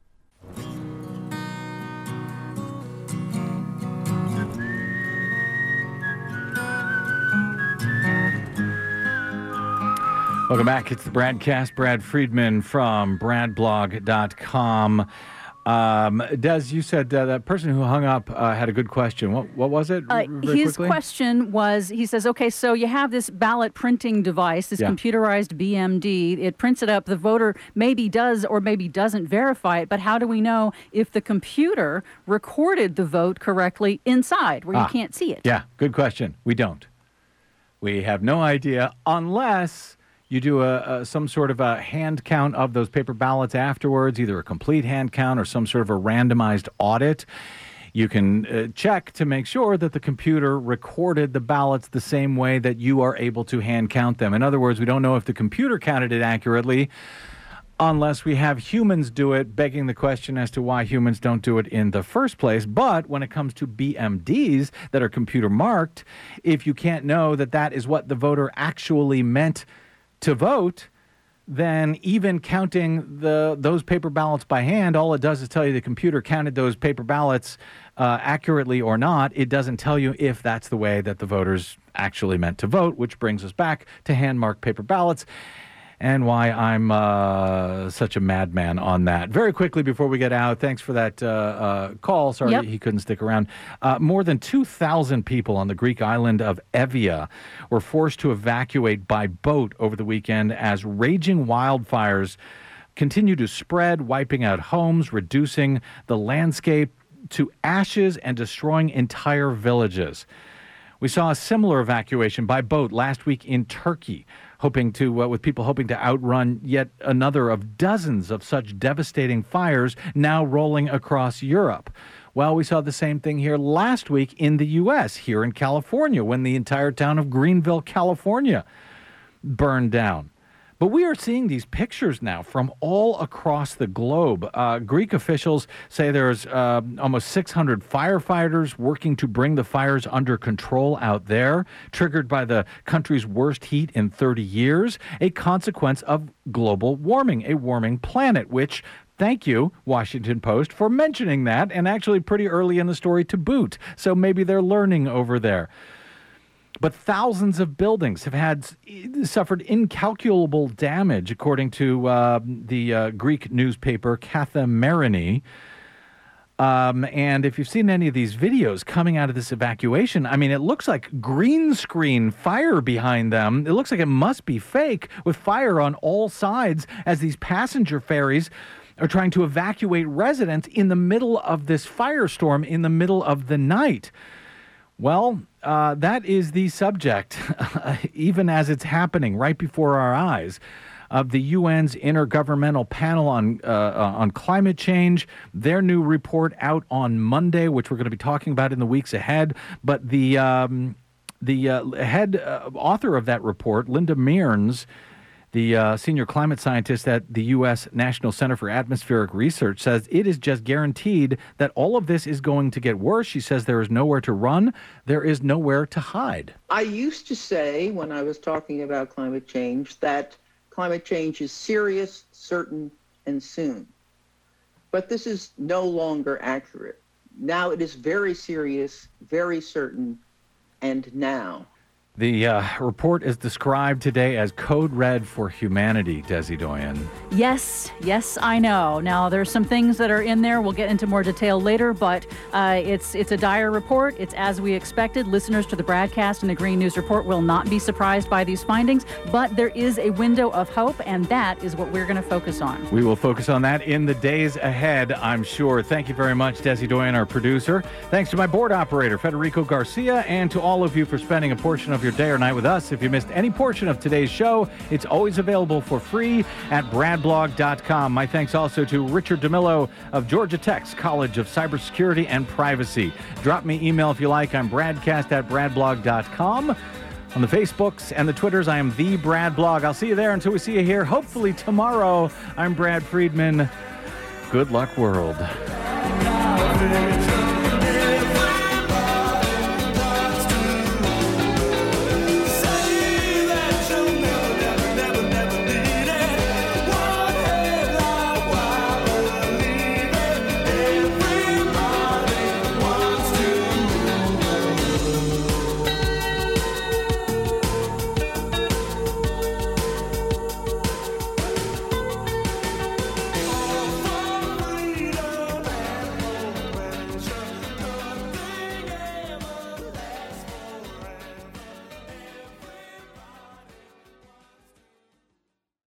Welcome back. It's the BradCast. Brad Friedman from bradblog.com. Um, Des, you said uh, that person who hung up uh, had a good question. What, what was it? Uh, his quickly? question was he says, okay, so you have this ballot printing device, this Yeah. computerized BMD. It prints it up. The voter maybe does or maybe doesn't verify it, but how do we know if the computer recorded the vote correctly inside where Ah, you can't see it? Yeah, good question. We don't. We have no idea unless you do a, a some sort of a hand count of those paper ballots afterwards, either a complete hand count or some sort of a randomized audit. You can uh, check to make sure that the computer recorded the ballots the same way that you are able to hand count them. In other words, we don't know if the computer counted it accurately unless we have humans do it, begging the question as to why humans don't do it in the first place. But when it comes to BMDs that are computer marked, if you can't know that that is what the voter actually meant to vote, then even counting the those paper ballots by hand, all it does is tell you the computer counted those paper ballots uh, accurately or not. It doesn't tell you if that's the way that the voters actually meant to vote, which brings us back to hand marked paper ballots. And why I'm uh, such a madman on that. Very quickly before we get out, thanks for that uh, uh, call. Sorry Yep. he couldn't stick around. Uh, more than 2,000 people on the Greek island of Evia were forced to evacuate by boat over the weekend as raging wildfires continue to spread, wiping out homes, reducing the landscape to ashes, and destroying entire villages. We saw a similar evacuation by boat last week in Turkey, hoping to uh, with people hoping to outrun yet another of dozens of such devastating fires now rolling across Europe. Well, we saw the same thing here last week in the US, here in California, when the entire town of Greenville, California burned down. But we are seeing these pictures now from all across the globe. Uh, Greek officials say there's uh, almost 600 firefighters working to bring the fires under control out there, triggered by the country's worst heat in 30 years, a consequence of global warming, a warming planet, which Thank you, Washington Post, for mentioning that, and actually pretty early in the story to boot. So maybe they're learning over there. But thousands of buildings have had suffered incalculable damage, according to uh, the uh, Greek newspaper Kathimerini. Um, and if you've seen any of these videos coming out of this evacuation, I mean, it looks like green screen fire behind them. It looks like it must be fake with fire on all sides as these passenger ferries are trying to evacuate residents in the middle of this firestorm in the middle of the night. Well, uh, that is the subject, even as it's happening right before our eyes, of the UN's Intergovernmental Panel on uh, uh, on Climate Change. Their new report out on Monday, which we're going to be talking about in the weeks ahead. But the um, the uh, head uh, author of that report, Linda Mearns, the uh, senior climate scientist at the U.S. National Center for Atmospheric Research says it is just guaranteed that all of this is going to get worse. She says there is nowhere to run, there is nowhere to hide. I used to say when I was talking about climate change that climate change is serious, certain, and soon. But this is no longer accurate. Now it is very serious, very certain, and now. The uh, report is described today as Code Red for Humanity, Desi Doyen. Yes, yes, I know. Now there's some things that are in there. We'll get into more detail later, but uh, it's it's a dire report. It's as we expected. Listeners to the BradCast and the Green News Report will not be surprised by these findings, but there is a window of hope, and that is what we're going to focus on. We will focus on that in the days ahead, I'm sure. Thank you very much, Desi Doyen, our producer. Thanks to my board operator, Federico Garcia, and to all of you for spending a portion of your day or night with us. If you missed any portion of today's show, it's always available for free at bradblog.com. My thanks also to Richard DeMillo of Georgia Tech's College of Cybersecurity and Privacy. Drop me email if you like. I'm bradcast at bradblog.com. On the Facebooks and the Twitters, I am the Brad Blog. I'll see you there until we see you here, hopefully tomorrow. I'm Brad Friedman. Good luck, world.